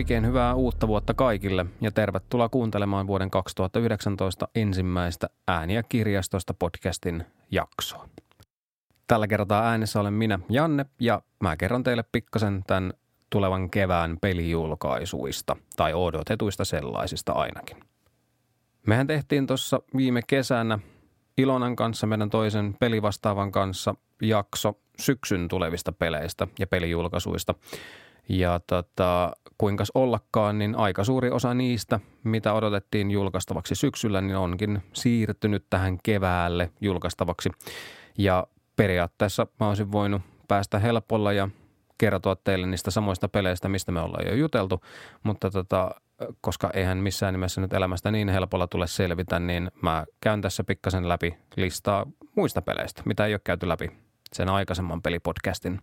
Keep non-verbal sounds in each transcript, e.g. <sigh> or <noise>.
Oikein hyvää uutta vuotta kaikille ja tervetuloa kuuntelemaan vuoden 2019 ensimmäistä Ääniä kirjastosta podcastin jaksoa. Tällä kertaa äänessä olen minä, Janne, ja mä kerron teille pikkasen tämän tulevan kevään pelijulkaisuista, tai odotetuista sellaisista ainakin. Mehän tehtiin tuossa viime kesänä Ilonan kanssa, meidän toisen pelivastaavan kanssa, jakso syksyn tulevista peleistä ja pelijulkaisuista. Ja tota, kuinkas ollakaan, niin aika suuri osa niistä, mitä odotettiin julkaistavaksi syksyllä, niin onkin siirtynyt tähän keväälle julkaistavaksi. Ja periaatteessa mä olisin voinut päästä helpolla ja kertoa teille niistä samoista peleistä, mistä me ollaan jo juteltu, mutta tota, koska eihän missään nimessä nyt elämästä niin helpolla tule selvitä, niin mä käyn tässä pikkasen läpi listaa muista peleistä, mitä ei ole käyty läpi sen aikaisemman pelipodcastin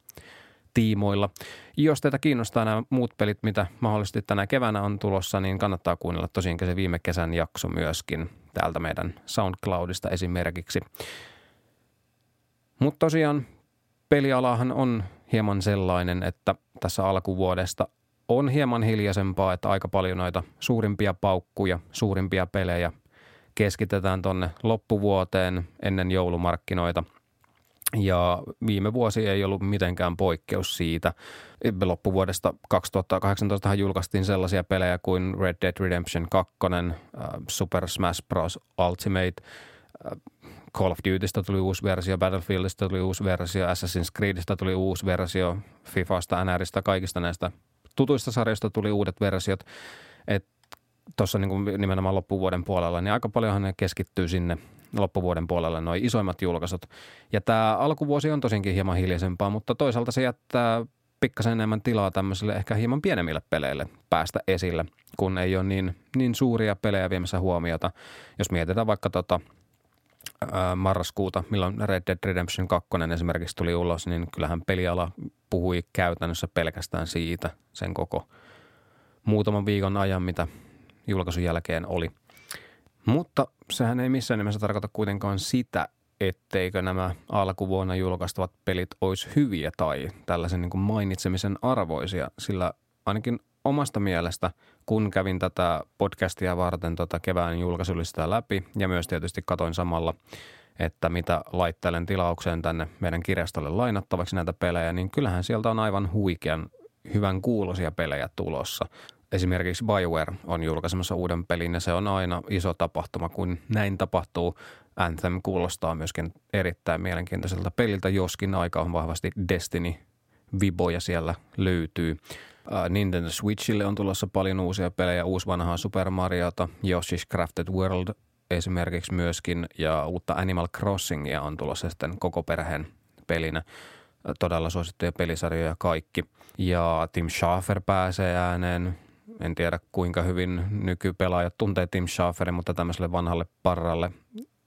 tiimoilla. Jos teitä kiinnostaa nämä muut pelit, mitä mahdollisesti tänä keväänä on tulossa, niin kannattaa kuunnella tosiaan se viime kesän jakso myöskin täältä meidän SoundCloudista esimerkiksi. Mutta tosiaan pelialahan on hieman sellainen, että tässä alkuvuodesta on hieman hiljaisempaa, että aika paljon noita suurimpia paukkuja, suurimpia pelejä keskitetään tonne loppuvuoteen ennen joulumarkkinoita – ja viime vuosi ei ollut mitenkään poikkeus siitä. Loppuvuodesta 2018 julkaistiin sellaisia pelejä kuin Red Dead Redemption 2, äh, Super Smash Bros. Ultimate, äh, Call of Dutysta tuli uusi versio, Battlefieldista tuli uusi versio, Assassin's Creedistä tuli uusi versio, Fifasta, NRistä, kaikista näistä tutuista sarjoista tuli uudet versiot. Tuossa niin nimenomaan loppuvuoden puolella, niin aika paljonhan ne keskittyy sinne loppuvuoden puolella noin isoimmat julkaisut. Ja tämä alkuvuosi on tosinkin hieman hiljaisempaa, mutta toisaalta se jättää pikkasen enemmän tilaa tämmöisille ehkä hieman pienemmille peleille päästä esille, kun ei ole niin, niin suuria pelejä viemässä huomiota. Jos mietitään vaikka tota, ää, marraskuuta, milloin Red Dead Redemption 2 esimerkiksi tuli ulos, niin kyllähän peliala puhui käytännössä pelkästään siitä sen koko muutaman viikon ajan, mitä julkaisun jälkeen oli – mutta sehän ei missään nimessä tarkoita kuitenkaan sitä, etteikö nämä alkuvuonna julkaistavat pelit olisi hyviä tai tällaisen niin kuin mainitsemisen arvoisia, sillä ainakin omasta mielestä, kun kävin tätä podcastia varten tota kevään julkaisulistaa läpi ja myös tietysti katoin samalla, että mitä laittelen tilaukseen tänne meidän kirjastolle lainattavaksi näitä pelejä, niin kyllähän sieltä on aivan huikean hyvän kuulosia pelejä tulossa esimerkiksi BioWare on julkaisemassa uuden pelin ja se on aina iso tapahtuma, kun näin tapahtuu. Anthem kuulostaa myöskin erittäin mielenkiintoiselta peliltä, joskin aika on vahvasti Destiny-viboja siellä löytyy. Nintendo Switchille on tulossa paljon uusia pelejä, uusi vanhaa Super Mariota, Yoshi's Crafted World esimerkiksi myöskin ja uutta Animal Crossingia on tulossa sitten koko perheen pelinä. Todella suosittuja pelisarjoja kaikki. Ja Tim Schafer pääsee ääneen, en tiedä kuinka hyvin nykypelaajat tuntee Tim Schaferin, mutta tämmöiselle vanhalle parralle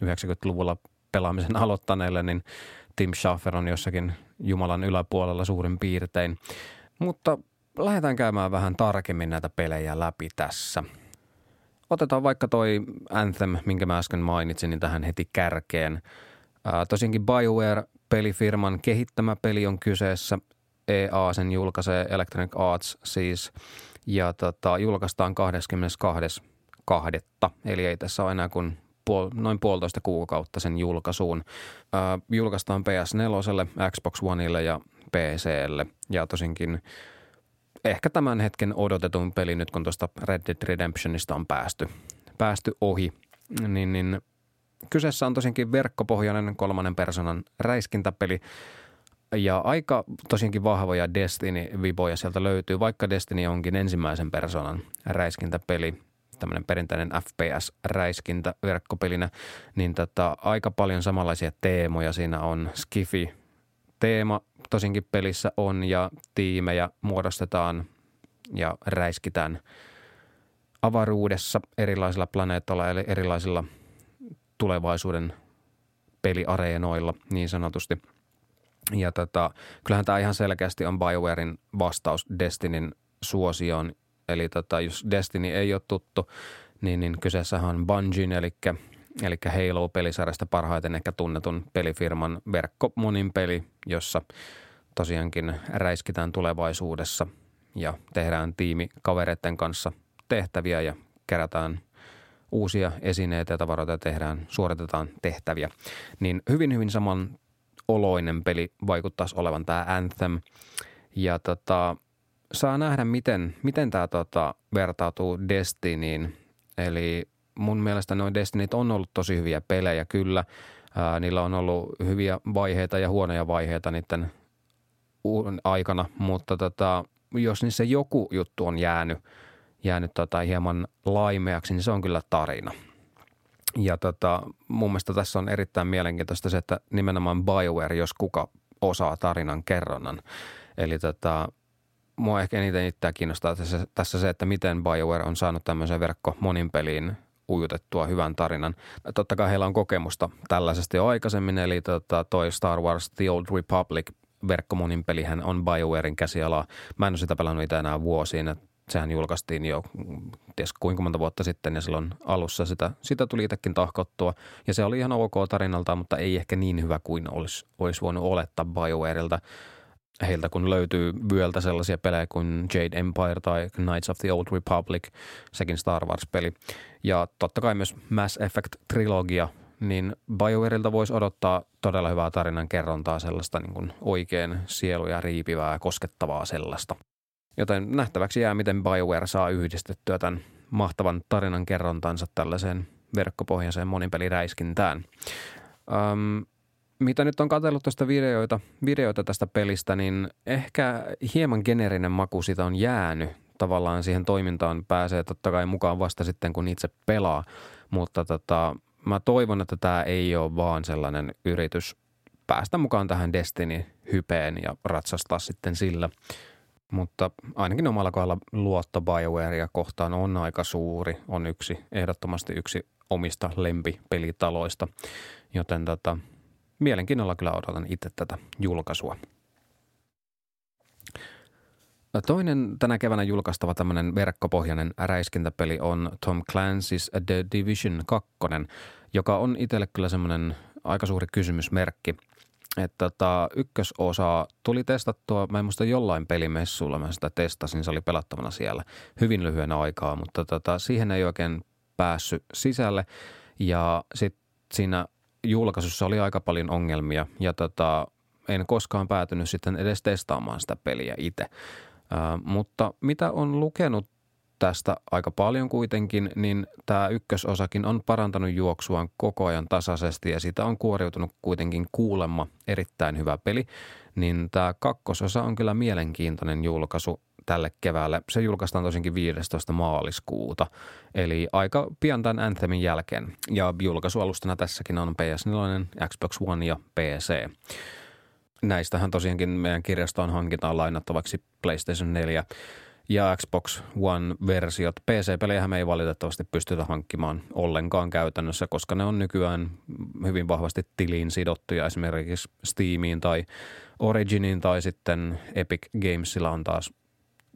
90-luvulla pelaamisen aloittaneelle, niin Tim Schafer on jossakin Jumalan yläpuolella suurin piirtein. Mutta lähdetään käymään vähän tarkemmin näitä pelejä läpi tässä. Otetaan vaikka toi Anthem, minkä mä äsken mainitsin, niin tähän heti kärkeen. Ää, tosiaankin BioWare-pelifirman kehittämä peli on kyseessä. EA sen julkaisee Electronic Arts siis – ja tota, julkaistaan 22.2. Eli ei tässä ole enää kuin puol- noin puolitoista kuukautta sen julkaisuun. Ää, julkaistaan PS4, Xbox Oneille ja PClle ja tosinkin ehkä tämän hetken odotetun peli nyt kun tuosta Red Dead Redemptionista on päästy, päästy ohi, niin, niin kyseessä on tosinkin verkkopohjainen kolmannen personan räiskintäpeli – ja aika tosiaankin vahvoja Destiny-viboja sieltä löytyy, vaikka Destiny onkin ensimmäisen persoonan räiskintäpeli, tämmöinen perinteinen FPS-räiskintä verkkopelinä, niin tota, aika paljon samanlaisia teemoja siinä on. Skifi teema tosinkin pelissä on ja tiimejä muodostetaan ja räiskitään avaruudessa erilaisilla planeetoilla eli erilaisilla tulevaisuuden peliareenoilla niin sanotusti – ja tota, kyllähän tämä ihan selkeästi on BioWarein vastaus Destinin suosioon. Eli tota, jos Destiny ei ole tuttu, niin, niin kyseessähän on Bungie, eli, eli Halo-pelisarjasta parhaiten ehkä tunnetun pelifirman verkkomonin peli, jossa tosiaankin räiskitään tulevaisuudessa ja tehdään tiimi kavereiden kanssa tehtäviä ja kerätään uusia esineitä ja tavaroita ja tehdään, suoritetaan tehtäviä. Niin hyvin, hyvin saman oloinen peli vaikuttaisi olevan tämä Anthem. Ja tota, saa nähdä, miten, miten tämä tota, vertautuu Destinyin. Eli mun mielestä noin Destinit on ollut tosi hyviä pelejä kyllä. Ää, niillä on ollut hyviä vaiheita ja huonoja vaiheita niiden aikana, mutta tota, jos niissä joku juttu on jäänyt, jäänyt tota hieman laimeaksi, niin se on kyllä tarina. Ja tota, mun mielestä tässä on erittäin mielenkiintoista se, että nimenomaan BioWare, jos kuka osaa tarinan kerronnan. Eli tota, mua ehkä eniten itseä kiinnostaa tässä, tässä se, että miten BioWare on saanut tämmöisen verkko monin peliin ujutettua hyvän tarinan. Totta kai heillä on kokemusta tällaisesta jo aikaisemmin, eli tota, toi Star Wars The Old Republic verkkomonin pelihän on BioWarein käsialaa. Mä en ole sitä pelannut itse enää vuosiin, että sehän julkaistiin jo ties kuinka monta vuotta sitten ja silloin alussa sitä, sitä tuli itsekin tahkottua. Ja se oli ihan ok tarinalta, mutta ei ehkä niin hyvä kuin olisi, olisi voinut olettaa BioWareilta. Heiltä kun löytyy vyöltä sellaisia pelejä kuin Jade Empire tai Knights of the Old Republic, sekin Star Wars-peli. Ja totta kai myös Mass Effect-trilogia, niin BioWareilta voisi odottaa todella hyvää tarinan kerrontaa, sellaista niin kuin oikein sieluja riipivää, koskettavaa sellaista. Joten nähtäväksi jää, miten BioWare saa yhdistettyä tämän mahtavan tarinan kerrontansa tällaiseen verkkopohjaiseen monipeliräiskintään. Öm, mitä nyt on katsellut tästä videoita, videoita tästä pelistä, niin ehkä hieman generinen maku siitä on jäänyt. Tavallaan siihen toimintaan pääsee totta kai mukaan vasta sitten, kun itse pelaa. Mutta tota, mä toivon, että tämä ei ole vaan sellainen yritys päästä mukaan tähän Destiny-hypeen ja ratsastaa sitten sillä – mutta ainakin omalla kohdalla luotto BioWarea kohtaan on aika suuri. On yksi, ehdottomasti yksi omista lempipelitaloista, joten tota, mielenkiinnolla kyllä odotan itse tätä julkaisua. Toinen tänä keväänä julkaistava tämmöinen verkkopohjainen räiskintäpeli on Tom Clancy's The Division 2, joka on itselle kyllä semmoinen aika suuri kysymysmerkki – että tota, ykkösosa tuli testattua, mä en muista jollain pelimessulla, mä sitä testasin, se oli pelattavana siellä hyvin lyhyen aikaa, mutta tota, siihen ei oikein päässyt sisälle. Ja sitten siinä julkaisussa oli aika paljon ongelmia ja tota, en koskaan päätynyt sitten edes testaamaan sitä peliä itse. Mutta mitä on lukenut tästä aika paljon kuitenkin, niin tämä ykkösosakin on parantanut juoksuaan koko ajan tasaisesti ja siitä on kuoriutunut kuitenkin kuulemma erittäin hyvä peli. Niin tämä kakkososa on kyllä mielenkiintoinen julkaisu tälle keväälle. Se julkaistaan tosinkin 15. maaliskuuta, eli aika pian tämän Anthemin jälkeen. Ja julkaisualustana tässäkin on PS4, Xbox One ja PC. Näistähän tosiaankin meidän kirjastoon hankitaan lainattavaksi PlayStation 4 ja Xbox One-versiot. PC-pelejä me ei valitettavasti pystytä hankkimaan ollenkaan käytännössä, koska ne on nykyään hyvin vahvasti tiliin sidottuja esimerkiksi Steamiin tai Originiin tai sitten Epic Gamesilla on taas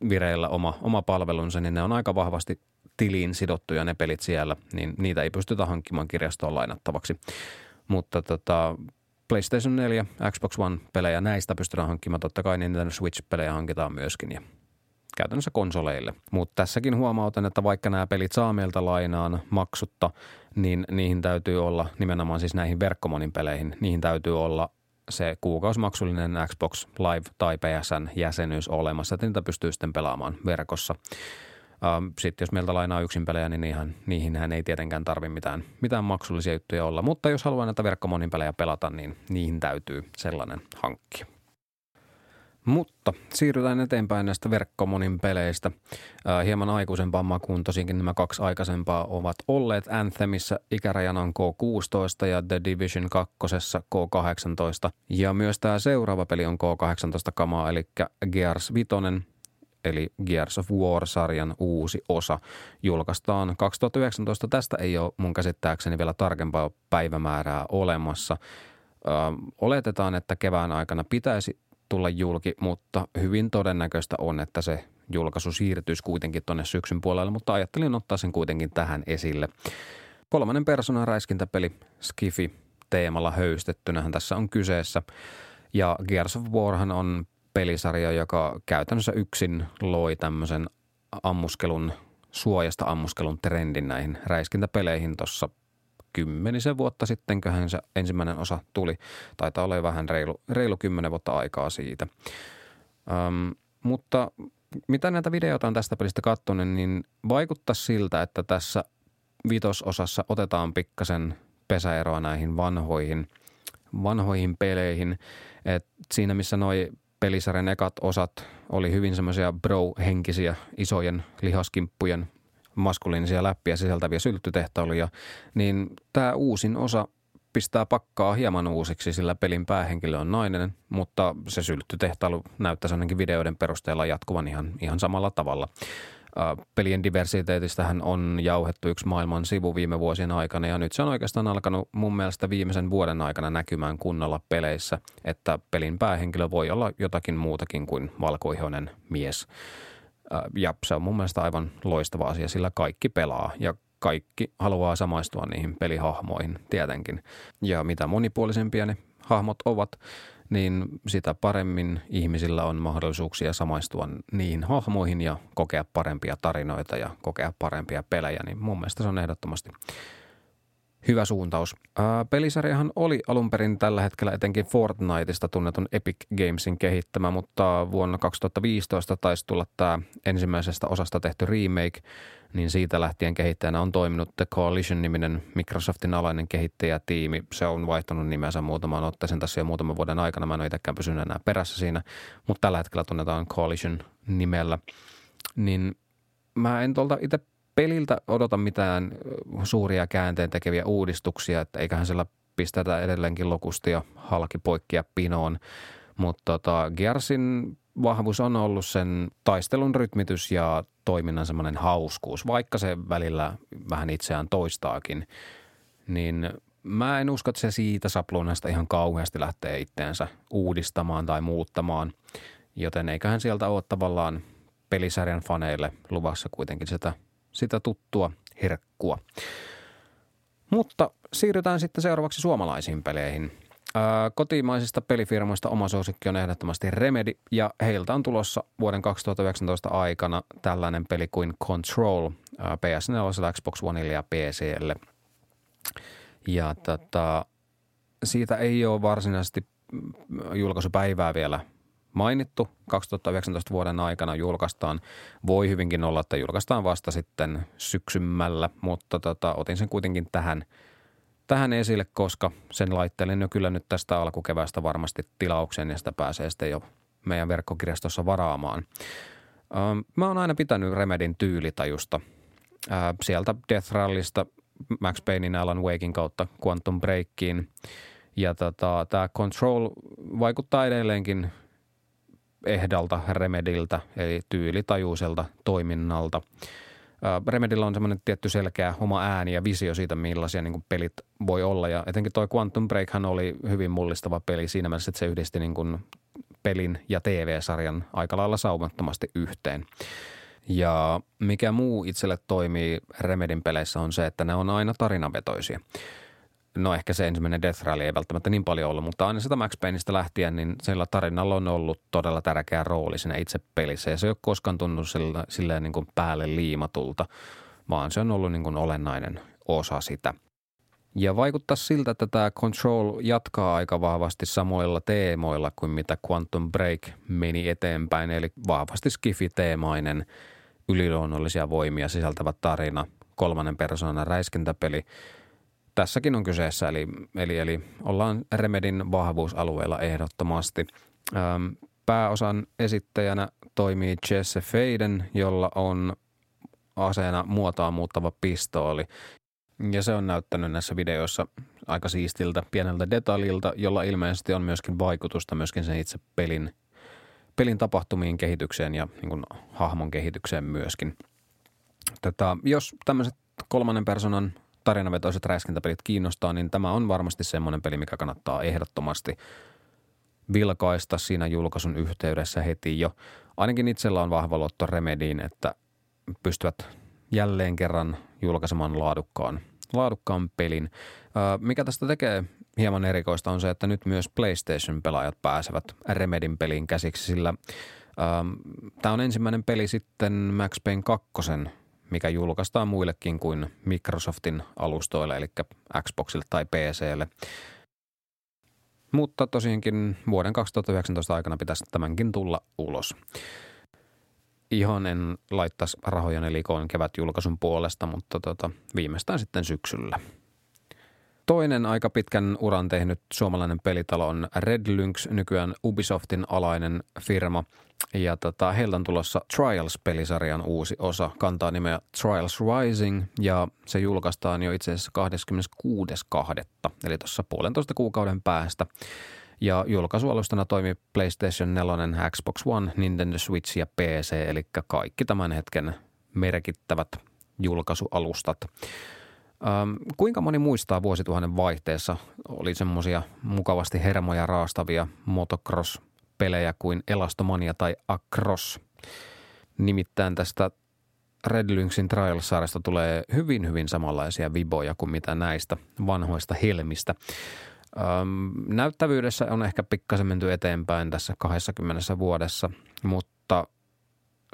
vireillä oma, oma palvelunsa, niin ne on aika vahvasti tiliin sidottuja ne pelit siellä, niin niitä ei pystytä hankkimaan kirjastoon lainattavaksi. Mutta tota, PlayStation 4, Xbox One-pelejä näistä pystytään hankkimaan. Totta kai Nintendo Switch-pelejä hankitaan myöskin ja käytännössä konsoleille. Mutta tässäkin huomautan, että vaikka nämä pelit saa meiltä lainaan maksutta, niin niihin täytyy olla, nimenomaan siis näihin verkkomonin peleihin, niihin täytyy olla se kuukausimaksullinen Xbox Live tai PSN jäsenyys olemassa, että niitä pystyy sitten pelaamaan verkossa. Ähm, sitten jos meiltä lainaa yksin pelejä, niin niihin, niihin ei tietenkään tarvi mitään, mitään maksullisia juttuja olla. Mutta jos haluaa näitä verkkomonin pelejä pelata, niin niihin täytyy sellainen hankkia. Mutta siirrytään eteenpäin näistä verkkomonin peleistä. Äh, hieman aikuisempaan makuun tosinkin nämä kaksi aikaisempaa ovat olleet. Anthemissa ikärajana on K16 ja The Division 2 K18. Ja myös tämä seuraava peli on K18 kamaa, eli Gears 5, eli Gears of War-sarjan uusi osa. Julkaistaan 2019. Tästä ei ole mun käsittääkseni vielä tarkempaa päivämäärää olemassa. Ö, oletetaan, että kevään aikana pitäisi tulla julki, mutta hyvin todennäköistä on, että se julkaisu siirtyisi kuitenkin tuonne syksyn puolelle, mutta ajattelin ottaa sen kuitenkin tähän esille. Kolmannen persoonan räiskintäpeli Skifi teemalla höystettynähän tässä on kyseessä. Ja Gears of Warhan on pelisarja, joka käytännössä yksin loi tämmöisen ammuskelun, suojasta ammuskelun trendin näihin räiskintäpeleihin tuossa kymmenisen vuotta sitten, köhän se ensimmäinen osa tuli. Taitaa olla vähän reilu, reilu kymmenen vuotta aikaa siitä. Öm, mutta mitä näitä videoita on tästä pelistä katsonut, niin vaikuttaa siltä, että tässä vitososassa otetaan pikkasen pesäeroa näihin vanhoihin, vanhoihin peleihin. Et siinä missä noi pelisarjan ekat osat oli hyvin semmoisia bro-henkisiä isojen lihaskimppujen maskuliinisia läppiä sisältäviä sylttytehtailuja, niin tämä uusin osa pistää pakkaa hieman uusiksi, sillä pelin päähenkilö on nainen, mutta se sylttytehtailu näyttäisi ainakin videoiden perusteella jatkuvan ihan, ihan samalla tavalla. Pelien diversiteetistähän on jauhettu yksi maailman sivu viime vuosien aikana ja nyt se on oikeastaan alkanut mun mielestä viimeisen vuoden aikana näkymään kunnolla peleissä, että pelin päähenkilö voi olla jotakin muutakin kuin valkoihoinen mies. Ja se on mun mielestä aivan loistava asia, sillä kaikki pelaa ja kaikki haluaa samaistua niihin pelihahmoihin tietenkin. Ja mitä monipuolisempia ne hahmot ovat, niin sitä paremmin ihmisillä on mahdollisuuksia samaistua niihin hahmoihin ja kokea parempia tarinoita ja kokea parempia pelejä, niin mun mielestä se on ehdottomasti hyvä suuntaus. Ää, pelisarjahan oli alun perin tällä hetkellä etenkin Fortniteista tunnetun Epic Gamesin kehittämä, mutta vuonna 2015 taisi tulla tämä ensimmäisestä osasta tehty remake, niin siitä lähtien kehittäjänä on toiminut The Coalition-niminen Microsoftin alainen kehittäjätiimi. Se on vaihtanut nimensä muutamaan otteeseen tässä jo muutaman vuoden aikana. Mä en ole itsekään pysynyt enää perässä siinä, mutta tällä hetkellä tunnetaan Coalition nimellä. Niin mä en tuolta itse peliltä odota mitään suuria käänteen tekeviä uudistuksia, että eiköhän siellä pistetä edelleenkin lokustia halki poikkia pinoon. Mutta tota, Gearsin vahvuus on ollut sen taistelun rytmitys ja toiminnan semmoinen hauskuus, vaikka se välillä vähän itseään toistaakin. Niin mä en usko, että se siitä sapluunasta ihan kauheasti lähtee itteensä uudistamaan tai muuttamaan, joten eiköhän sieltä ole tavallaan pelisarjan faneille luvassa kuitenkin sitä, sitä tuttua herkkua. Mutta siirrytään sitten seuraavaksi suomalaisiin peleihin – kotimaisista pelifirmoista oma suosikki on ehdottomasti Remedy ja heiltä on tulossa vuoden 2019 aikana tällainen peli kuin Control PS4, Xbox Oneille ja PClle. Ja tota, siitä ei ole varsinaisesti julkaisupäivää vielä mainittu. 2019 vuoden aikana julkaistaan. Voi hyvinkin olla, että julkaistaan vasta sitten syksymällä, mutta tota, otin sen kuitenkin tähän – tähän esille, koska sen laittelin jo kyllä nyt tästä alkukevästä varmasti tilaukseen ja sitä pääsee sitten jo meidän verkkokirjastossa varaamaan. Mä oon aina pitänyt Remedin tyylitajusta. Sieltä Death Rallista, Max Paynein Alan Wakein kautta Quantum Breakiin. Ja tota, tämä Control vaikuttaa edelleenkin ehdalta Remediltä, eli tyylitajuiselta toiminnalta – Remedillä on semmoinen tietty selkeä oma ääni ja visio siitä, millaisia niin kuin pelit voi olla. Ja etenkin toi Quantum Breakhan oli hyvin mullistava peli siinä mielessä, että se yhdisti niin kuin pelin ja TV-sarjan aika lailla saumattomasti yhteen. Ja mikä muu itselle toimii Remedin peleissä on se, että ne on aina tarinavetoisia no ehkä se ensimmäinen Death Rally ei välttämättä niin paljon ollut, mutta aina sitä Max Payneista lähtien, niin sillä tarinalla on ollut todella tärkeä rooli siinä itse pelissä. Ja se ei ole koskaan tuntunut sillä, silleen niin kuin päälle liimatulta, vaan se on ollut niin kuin olennainen osa sitä. Ja vaikuttaa siltä, että tämä Control jatkaa aika vahvasti samoilla teemoilla kuin mitä Quantum Break meni eteenpäin, eli vahvasti skifi-teemainen, yliluonnollisia voimia sisältävä tarina, kolmannen persoonan räiskintäpeli – tässäkin on kyseessä, eli, eli, eli ollaan Remedin vahvuusalueella ehdottomasti. Ähm, pääosan esittäjänä toimii Jesse Faden, jolla on aseena muotoa muuttava pistooli. Ja se on näyttänyt näissä videoissa aika siistiltä, pieneltä detaljilta, jolla ilmeisesti on myöskin vaikutusta myöskin sen itse pelin, pelin tapahtumiin kehitykseen ja niin kuin hahmon kehitykseen myöskin. Tätä, jos tämmöiset kolmannen personan tarinavetoiset räiskintäpelit kiinnostaa, niin tämä on varmasti semmoinen peli, mikä kannattaa ehdottomasti vilkaista siinä julkaisun yhteydessä heti jo. Ainakin itsellä on vahva luotto Remediin, että pystyvät jälleen kerran julkaisemaan laadukkaan, laadukkaan pelin. Mikä tästä tekee hieman erikoista on se, että nyt myös PlayStation-pelaajat pääsevät Remedin peliin käsiksi, sillä tämä on ensimmäinen peli sitten Max Payne 2, mikä julkaistaan muillekin kuin Microsoftin alustoille, eli Xboxille tai PClle. Mutta tosiaankin vuoden 2019 aikana pitäisi tämänkin tulla ulos. Ihan en laittaisi rahoja likoon kevätjulkaisun puolesta, mutta tota, viimeistään sitten syksyllä. Toinen aika pitkän uran tehnyt suomalainen pelitalo on Red Lynx, nykyään Ubisoftin alainen firma. Ja tota, heiltä on tulossa Trials-pelisarjan uusi osa, kantaa nimeä Trials Rising ja se julkaistaan jo itse asiassa 26.2. eli tuossa puolentoista kuukauden päästä. Ja julkaisualustana toimii PlayStation 4, Xbox One, Nintendo Switch ja PC, eli kaikki tämän hetken merkittävät julkaisualustat. Ähm, kuinka moni muistaa vuosituhannen vaihteessa oli semmoisia mukavasti hermoja raastavia motocross-pelejä kuin Elastomania tai Across? Nimittäin tästä Red Lynxin Trials-sarjasta tulee hyvin, hyvin samanlaisia viboja kuin mitä näistä vanhoista helmistä. Ähm, näyttävyydessä on ehkä pikkasen menty eteenpäin tässä 20 vuodessa, mutta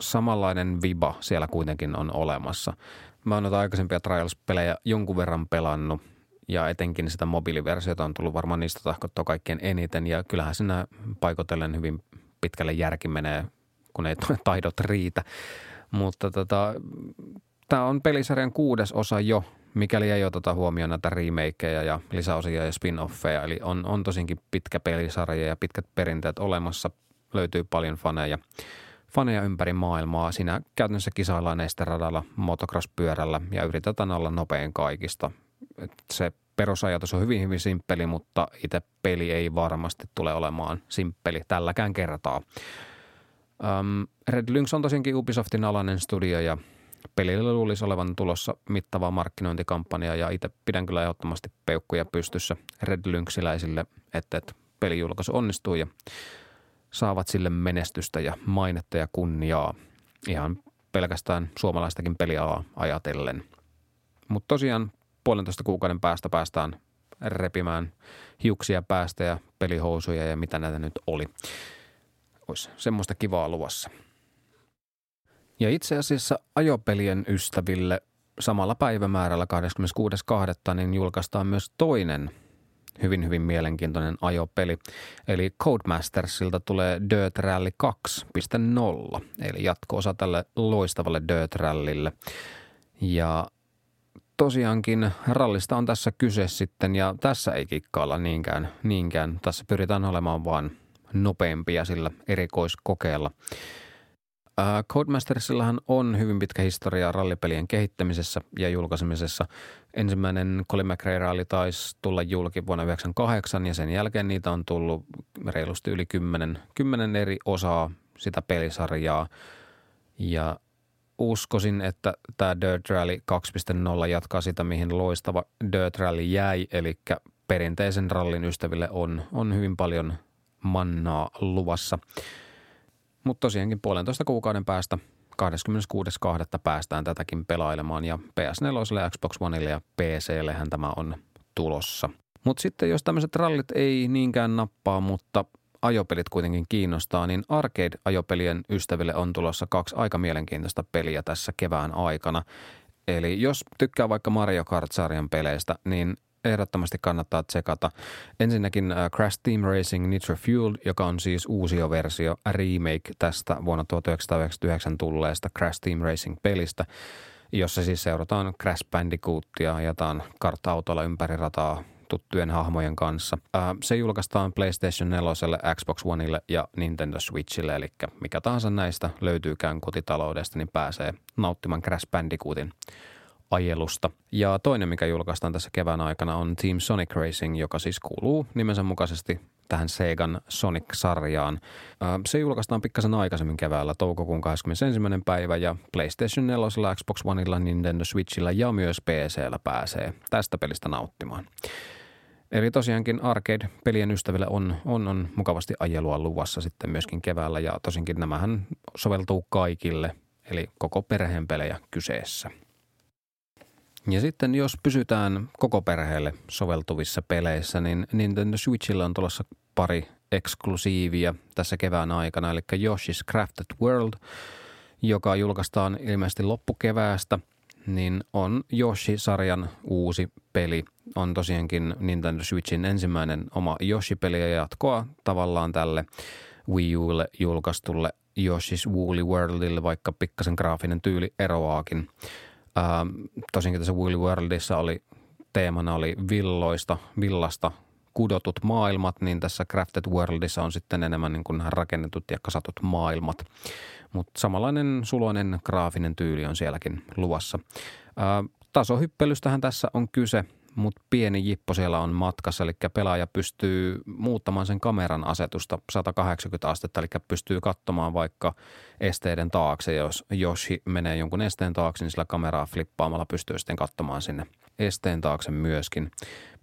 samanlainen viba siellä kuitenkin on olemassa. Mä oon noita aikaisempia Trials-pelejä jonkun verran pelannut ja etenkin sitä mobiiliversiota on tullut varmaan niistä tahkottua kaikkein eniten ja kyllähän siinä paikotellen hyvin pitkälle järki menee, kun ei <laughs> taidot riitä. Mutta tota, tämä on pelisarjan kuudes osa jo, mikäli ei oteta huomioon näitä remakeja ja lisäosia ja spin-offeja. Eli on, on tosinkin pitkä pelisarja ja pitkät perinteet olemassa. Löytyy paljon faneja faneja ympäri maailmaa. Siinä käytännössä kisaillaan esteradalla motocross-pyörällä ja yritetään olla nopein kaikista. Et se perusajatus on hyvin, hyvin simppeli, mutta itse peli ei varmasti tule olemaan simppeli tälläkään kertaa. Um, Red Lynx on tosiaankin Ubisoftin alainen studio ja pelille luulisi olevan tulossa mittava markkinointikampanja ja itse pidän kyllä ehdottomasti peukkuja pystyssä Red Lynxiläisille, että, että pelijulkaisu onnistuu ja saavat sille menestystä ja mainetta ja kunniaa ihan pelkästään suomalaistakin pelialaa ajatellen. Mutta tosiaan puolentoista kuukauden päästä päästään repimään hiuksia päästä ja pelihousuja ja mitä näitä nyt oli. Olisi semmoista kivaa luvassa. Ja itse asiassa ajopelien ystäville samalla päivämäärällä 26.2. niin julkaistaan myös toinen hyvin, hyvin mielenkiintoinen ajopeli. Eli Codemastersilta tulee Dirt Rally 2.0, eli jatko-osa tälle loistavalle Dirt Rallylle. Ja tosiaankin rallista on tässä kyse sitten, ja tässä ei kikkailla niinkään, niinkään. Tässä pyritään olemaan vaan nopeampia sillä erikoiskokeella. Codemastersillahan on hyvin pitkä historia rallipelien kehittämisessä ja julkaisemisessa. Ensimmäinen Colin McRae-ralli taisi tulla julki vuonna 1998 ja sen jälkeen niitä on tullut reilusti yli kymmenen, kymmenen eri osaa sitä pelisarjaa. Ja uskoisin, että tämä Dirt Rally 2.0 jatkaa sitä, mihin loistava Dirt Rally jäi, eli perinteisen rallin ystäville on, on hyvin paljon mannaa luvassa – mutta tosiaankin puolentoista kuukauden päästä 26.2. päästään tätäkin pelailemaan ja PS4, Xbox Oneille ja PCllehän tämä on tulossa. Mutta sitten jos tämmöiset rallit ei niinkään nappaa, mutta ajopelit kuitenkin kiinnostaa, niin arcade-ajopelien ystäville on tulossa kaksi aika mielenkiintoista peliä tässä kevään aikana. Eli jos tykkää vaikka Mario Kart-sarjan peleistä, niin ehdottomasti kannattaa tsekata. Ensinnäkin äh, Crash Team Racing Nitro Fuel, joka on siis uusi versio, remake tästä vuonna 1999 tulleesta Crash Team Racing-pelistä, jossa siis seurataan Crash Bandicootia, ajetaan kartta-autolla ympäri rataa tuttujen hahmojen kanssa. Se julkaistaan PlayStation 4, Xbox Oneille ja Nintendo Switchille, eli mikä tahansa näistä löytyykään kotitaloudesta, niin pääsee nauttimaan Crash Bandicootin ajelusta. Ja toinen, mikä julkaistaan tässä kevään aikana, on Team Sonic Racing, joka siis kuuluu nimensä mukaisesti tähän Segan Sonic-sarjaan. Se julkaistaan pikkasen aikaisemmin keväällä, toukokuun 21. päivä, ja PlayStation 4, Xbox Oneilla, Nintendo Switchillä ja myös PCllä pääsee tästä pelistä nauttimaan. Eli tosiaankin arcade-pelien ystäville on, on, on mukavasti ajelua luvassa sitten myöskin keväällä, ja tosinkin nämähän soveltuu kaikille, eli koko perheen pelejä kyseessä. Ja sitten jos pysytään koko perheelle soveltuvissa peleissä, niin Nintendo Switchillä on tulossa pari eksklusiivia tässä kevään aikana, eli Yoshi's Crafted World, joka julkaistaan ilmeisesti loppukeväästä, niin on Yoshi-sarjan uusi peli. On tosiaankin Nintendo Switchin ensimmäinen oma Yoshi-peli ja jatkoa tavallaan tälle Wii Ulle julkaistulle Yoshi's Woolly Worldille, vaikka pikkasen graafinen tyyli eroaakin. Ää, tosinkin tässä Woolly Worldissa oli teemana oli villoista, villasta kudotut maailmat, niin tässä Crafted Worldissa on sitten enemmän niin kuin rakennetut ja kasatut maailmat. Mutta samanlainen suloinen graafinen tyyli on sielläkin luvassa. Ää, tasohyppelystähän tässä on kyse – mutta pieni jippo siellä on matkassa, eli pelaaja pystyy muuttamaan sen kameran asetusta 180 astetta, eli pystyy katsomaan vaikka esteiden taakse. Jos Joshi menee jonkun esteen taakse, niin sillä kameraa flippaamalla pystyy sitten katsomaan sinne esteen taakse myöskin.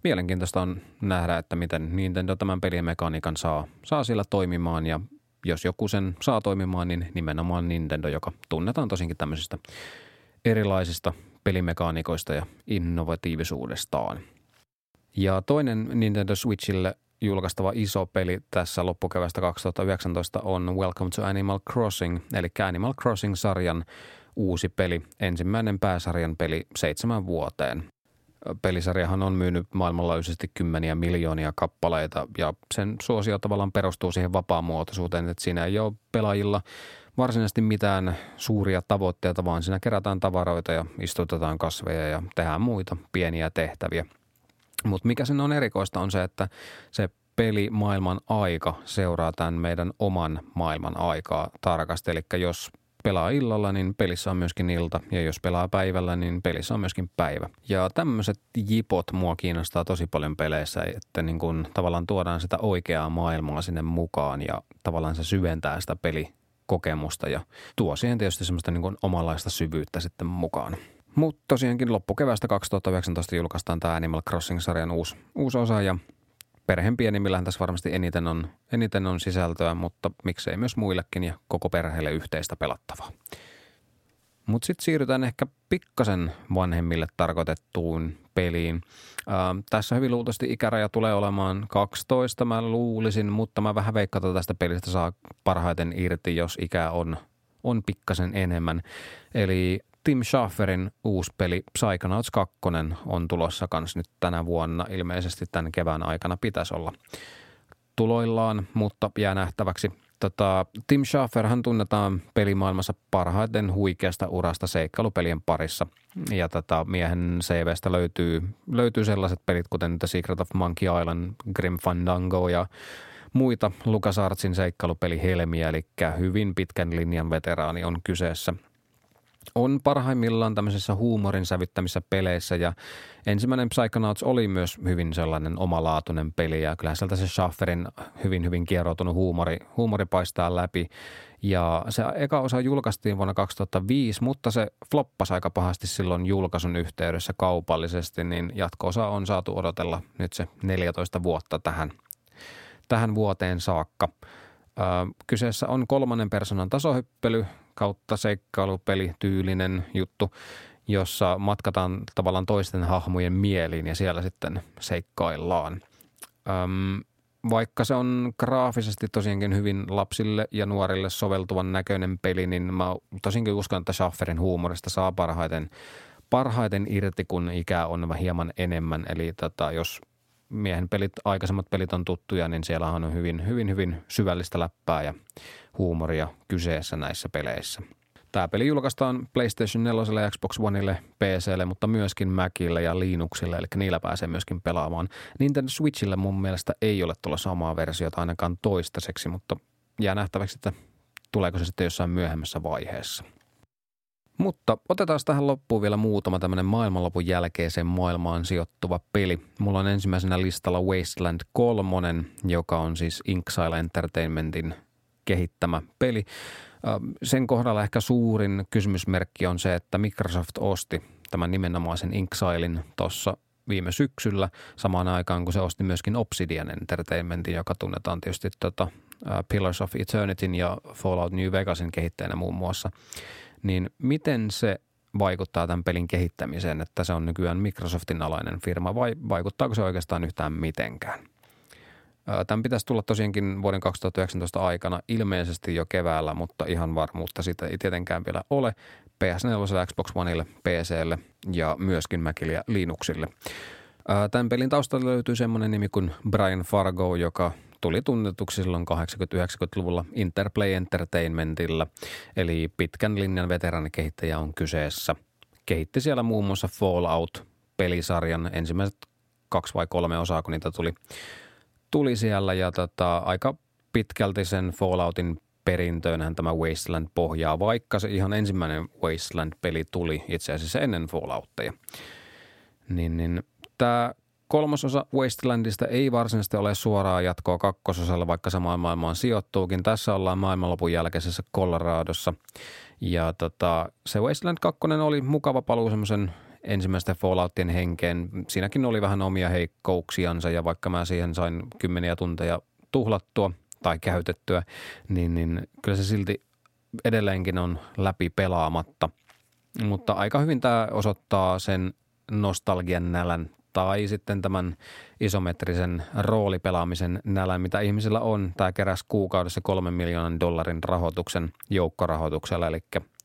Mielenkiintoista on nähdä, että miten Nintendo tämän pelin mekaniikan saa, saa sillä toimimaan ja jos joku sen saa toimimaan, niin nimenomaan Nintendo, joka tunnetaan tosinkin tämmöisistä erilaisista pelimekaanikoista ja innovatiivisuudestaan. Ja toinen Nintendo Switchille julkaistava iso peli tässä loppukevästä 2019 on Welcome to Animal Crossing, eli Animal Crossing-sarjan uusi peli, ensimmäinen pääsarjan peli seitsemän vuoteen. Pelisarjahan on myynyt maailmanlaajuisesti kymmeniä miljoonia kappaleita ja sen suosio tavallaan perustuu siihen vapaamuotoisuuteen, että siinä ei ole pelaajilla varsinaisesti mitään suuria tavoitteita, vaan siinä kerätään tavaroita ja istutetaan kasveja ja tehdään muita pieniä tehtäviä. Mutta mikä sen on erikoista on se, että se peli maailman aika seuraa tämän meidän oman maailman aikaa tarkasti. Eli jos pelaa illalla, niin pelissä on myöskin ilta, ja jos pelaa päivällä, niin pelissä on myöskin päivä. Ja tämmöiset jipot mua kiinnostaa tosi paljon peleissä, että niin kun tavallaan tuodaan sitä oikeaa maailmaa sinne mukaan, ja tavallaan se syventää sitä peli kokemusta ja tuo siihen tietysti semmoista niin omanlaista syvyyttä sitten mukaan. Mutta tosiaankin loppukevästä 2019 julkaistaan tämä Animal Crossing-sarjan uusi, uusi osa ja perheen pienimmillähän tässä varmasti eniten on, eniten on sisältöä, mutta miksei myös muillekin ja koko perheelle yhteistä pelattavaa. Mutta sitten siirrytään ehkä pikkasen vanhemmille tarkoitettuun peliin. Ää, tässä hyvin luultavasti ikäraja tulee olemaan 12, mä luulisin, mutta mä vähän veikkaan, että tästä pelistä saa parhaiten irti, jos ikä on, on pikkasen enemmän. Eli Tim Schaferin uusi peli Psychonauts 2 on tulossa kans nyt tänä vuonna. Ilmeisesti tämän kevään aikana pitäisi olla tuloillaan, mutta jää nähtäväksi – Tota, Tim Schafer hän tunnetaan pelimaailmassa parhaiten huikeasta urasta seikkailupelien parissa. Ja tota, miehen CVstä löytyy, löytyy sellaiset pelit, kuten The Secret of Monkey Island, Grim Fandango ja muita LucasArtsin seikkailupelihelmiä, eli hyvin pitkän linjan veteraani on kyseessä – on parhaimmillaan tämmöisissä huumorin sävyttämissä peleissä ja ensimmäinen Psychonauts oli myös hyvin sellainen omalaatuinen peli ja kyllähän sieltä se Schafferin hyvin hyvin kieroutunut huumori, huumori paistaa läpi ja se eka osa julkaistiin vuonna 2005, mutta se floppasi aika pahasti silloin julkaisun yhteydessä kaupallisesti, niin jatko-osa on saatu odotella nyt se 14 vuotta tähän, tähän vuoteen saakka. Kyseessä on kolmannen persoonan tasohyppely, kautta seikkailupeli tyylinen juttu, jossa matkataan tavallaan toisten hahmojen mieliin ja siellä sitten seikkaillaan. Öm, vaikka se on graafisesti tosiaankin hyvin lapsille ja nuorille soveltuvan näköinen peli, niin mä tosinkin uskon, että Schafferin huumorista saa parhaiten, parhaiten irti, kun ikää on hieman enemmän. Eli tota, jos miehen pelit, aikaisemmat pelit on tuttuja, niin siellä on hyvin, hyvin, hyvin syvällistä läppää ja huumoria kyseessä näissä peleissä. Tämä peli julkaistaan PlayStation 4 ja Xbox Oneille, PClle, mutta myöskin Macille ja Linuxille, eli niillä pääsee myöskin pelaamaan. Nintendo Switchille mun mielestä ei ole tulla samaa versiota ainakaan toistaiseksi, mutta jää nähtäväksi, että tuleeko se sitten jossain myöhemmässä vaiheessa. Mutta otetaan tähän loppuun vielä muutama tämmöinen maailmanlopun jälkeiseen maailmaan sijoittuva peli. Mulla on ensimmäisenä listalla Wasteland 3, joka on siis Inxile Entertainmentin kehittämä peli. Sen kohdalla ehkä suurin kysymysmerkki on se, että Microsoft osti tämän nimenomaisen Inxilein tuossa viime syksyllä samaan aikaan, kun se osti myöskin Obsidian Entertainmentin, joka tunnetaan tietysti tota, Pillars of Eternityn ja Fallout New Vegasin kehittäjänä muun muassa. Niin miten se vaikuttaa tämän pelin kehittämiseen, että se on nykyään Microsoftin alainen firma vai vaikuttaako se oikeastaan yhtään mitenkään? Tämän pitäisi tulla tosiaankin vuoden 2019 aikana ilmeisesti jo keväällä, mutta ihan varmuutta siitä ei tietenkään vielä ole. PS4, Xbox Oneille, PClle ja myöskin Macille ja Linuxille. Tämän pelin taustalla löytyy semmoinen nimi kuin Brian Fargo, joka tuli tunnetuksi silloin 80-90-luvulla Interplay Entertainmentilla, eli pitkän linjan veteranikehittäjä on kyseessä. Kehitti siellä muun muassa Fallout-pelisarjan ensimmäiset kaksi vai kolme osaa, kun niitä tuli, tuli siellä ja tota, aika pitkälti sen Falloutin perintöönhän tämä Wasteland pohjaa, vaikka se ihan ensimmäinen Wasteland-peli tuli itse asiassa ennen Falloutteja. Niin, niin tämä kolmasosa Wastelandista ei varsinaisesti ole suoraa jatkoa kakkososalle, vaikka samaan maailmaan sijoittuukin. Tässä ollaan maailmanlopun jälkeisessä Coloradossa. Ja tota, se Wasteland 2 oli mukava paluu semmoisen ensimmäisten Falloutien henkeen. Siinäkin oli vähän omia heikkouksiansa ja vaikka mä siihen sain kymmeniä tunteja tuhlattua tai käytettyä, niin, niin kyllä se silti edelleenkin on läpi pelaamatta. Mutta aika hyvin tämä osoittaa sen nostalgian nälän tai sitten tämän isometrisen roolipelaamisen nälän, mitä ihmisillä on. Tämä keräsi kuukaudessa kolmen miljoonan dollarin rahoituksen joukkorahoituksella, eli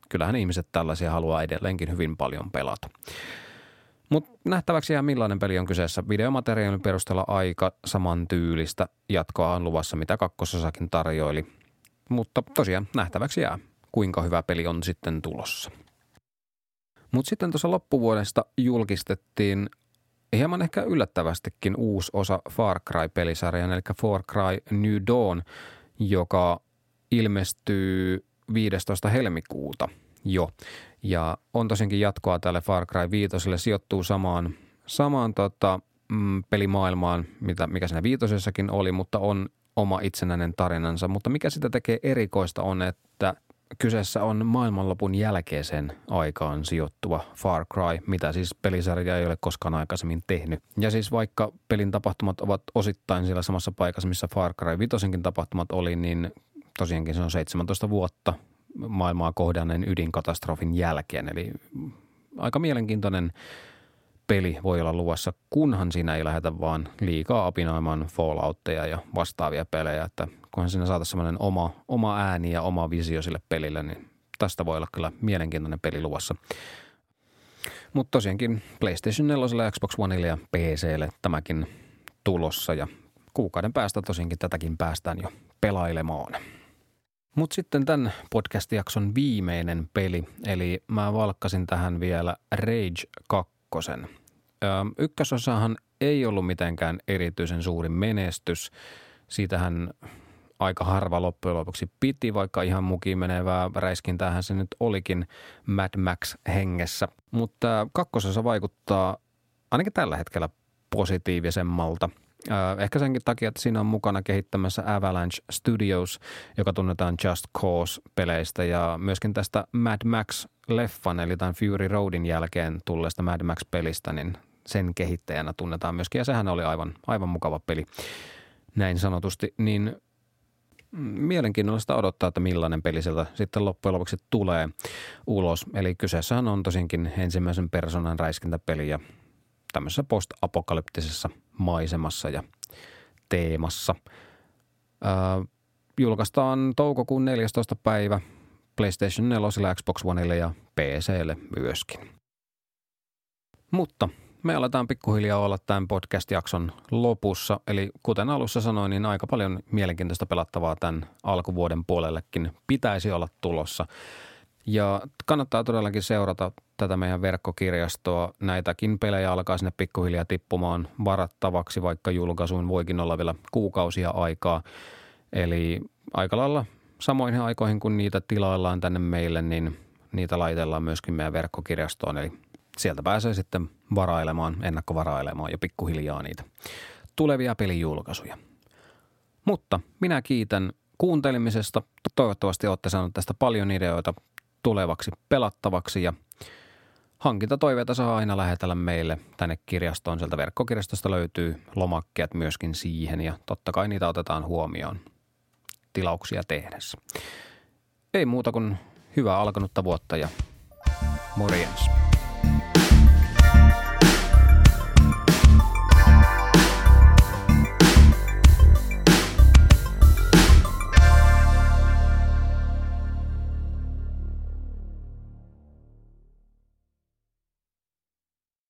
kyllähän ihmiset tällaisia haluaa edelleenkin hyvin paljon pelata. Mutta nähtäväksi jää millainen peli on kyseessä. Videomateriaalin perusteella aika samantyylistä jatkoa on luvassa, mitä kakkososakin tarjoili. Mutta tosiaan nähtäväksi jää, kuinka hyvä peli on sitten tulossa. Mutta sitten tuossa loppuvuodesta julkistettiin hieman ehkä yllättävästikin uusi osa Far Cry-pelisarjan, eli Far Cry New Dawn, joka ilmestyy 15. helmikuuta jo. Ja on tosiaankin jatkoa tälle Far Cry 5, sijoittuu samaan, samaan tota, mm, pelimaailmaan, mitä, mikä siinä viitosessakin oli, mutta on oma itsenäinen tarinansa. Mutta mikä sitä tekee erikoista on, että Kyseessä on maailmanlopun jälkeiseen aikaan sijoittuva Far Cry, mitä siis pelisarja ei ole koskaan aikaisemmin tehnyt. Ja siis vaikka pelin tapahtumat ovat osittain siellä samassa paikassa, missä Far Cry 5 tapahtumat oli, niin tosiaankin se on 17 vuotta maailmaa kohdanneen ydinkatastrofin jälkeen. Eli aika mielenkiintoinen peli voi olla luvassa, kunhan siinä ei lähdetä vaan liikaa apinoimaan Falloutteja ja vastaavia pelejä, että kunhan siinä saataisiin semmoinen oma, oma ääni ja oma visio sille pelille, niin tästä voi olla kyllä mielenkiintoinen peli luvassa. Mutta tosiaankin PlayStation 4, Xbox Oneille ja PClle tämäkin tulossa ja kuukauden päästä tosiaankin tätäkin päästään jo pelailemaan. Mutta sitten tämän podcast-jakson viimeinen peli, eli mä valkkasin tähän vielä Rage 2. Ykkösosahan ei ollut mitenkään erityisen suuri menestys. Siitähän aika harva loppujen lopuksi piti, vaikka ihan mukiin menevää räiskintäähän se nyt olikin Mad Max hengessä. Mutta kakkososa vaikuttaa ainakin tällä hetkellä positiivisemmalta. Ehkä senkin takia, että siinä on mukana kehittämässä Avalanche Studios, joka tunnetaan Just Cause-peleistä ja myöskin tästä Mad Max-leffan, eli tämän Fury Roadin jälkeen tulleesta Mad Max-pelistä, niin sen kehittäjänä tunnetaan myöskin, ja sehän oli aivan, aivan mukava peli näin sanotusti, niin mielenkiinnollista odottaa, että millainen peli sieltä sitten loppujen lopuksi tulee ulos. Eli kyseessähän on tosinkin ensimmäisen persoonan räiskintäpeli ja tämmöisessä post-apokalyptisessa maisemassa ja teemassa. Äh, julkaistaan toukokuun 14. päivä PlayStation 4, Xbox Oneille ja PClle myöskin. Mutta me aletaan pikkuhiljaa olla tämän podcast-jakson lopussa. Eli kuten alussa sanoin, niin aika paljon mielenkiintoista pelattavaa tämän alkuvuoden puolellekin pitäisi olla tulossa. Ja kannattaa todellakin seurata tätä meidän verkkokirjastoa. Näitäkin pelejä alkaa sinne pikkuhiljaa tippumaan varattavaksi, vaikka julkaisuun voikin olla vielä kuukausia aikaa. Eli aika lailla samoihin aikoihin, kun niitä tilaillaan tänne meille, niin niitä laitellaan myöskin meidän verkkokirjastoon. Eli sieltä pääsee sitten varailemaan, ennakkovarailemaan jo pikkuhiljaa niitä tulevia pelijulkaisuja. Mutta minä kiitän kuuntelemisesta. Toivottavasti olette saaneet tästä paljon ideoita tulevaksi pelattavaksi ja hankintatoiveita saa aina lähetellä meille tänne kirjastoon. Sieltä verkkokirjastosta löytyy lomakkeet myöskin siihen ja totta kai niitä otetaan huomioon tilauksia tehdessä. Ei muuta kuin hyvää alkanutta vuotta ja Morjens.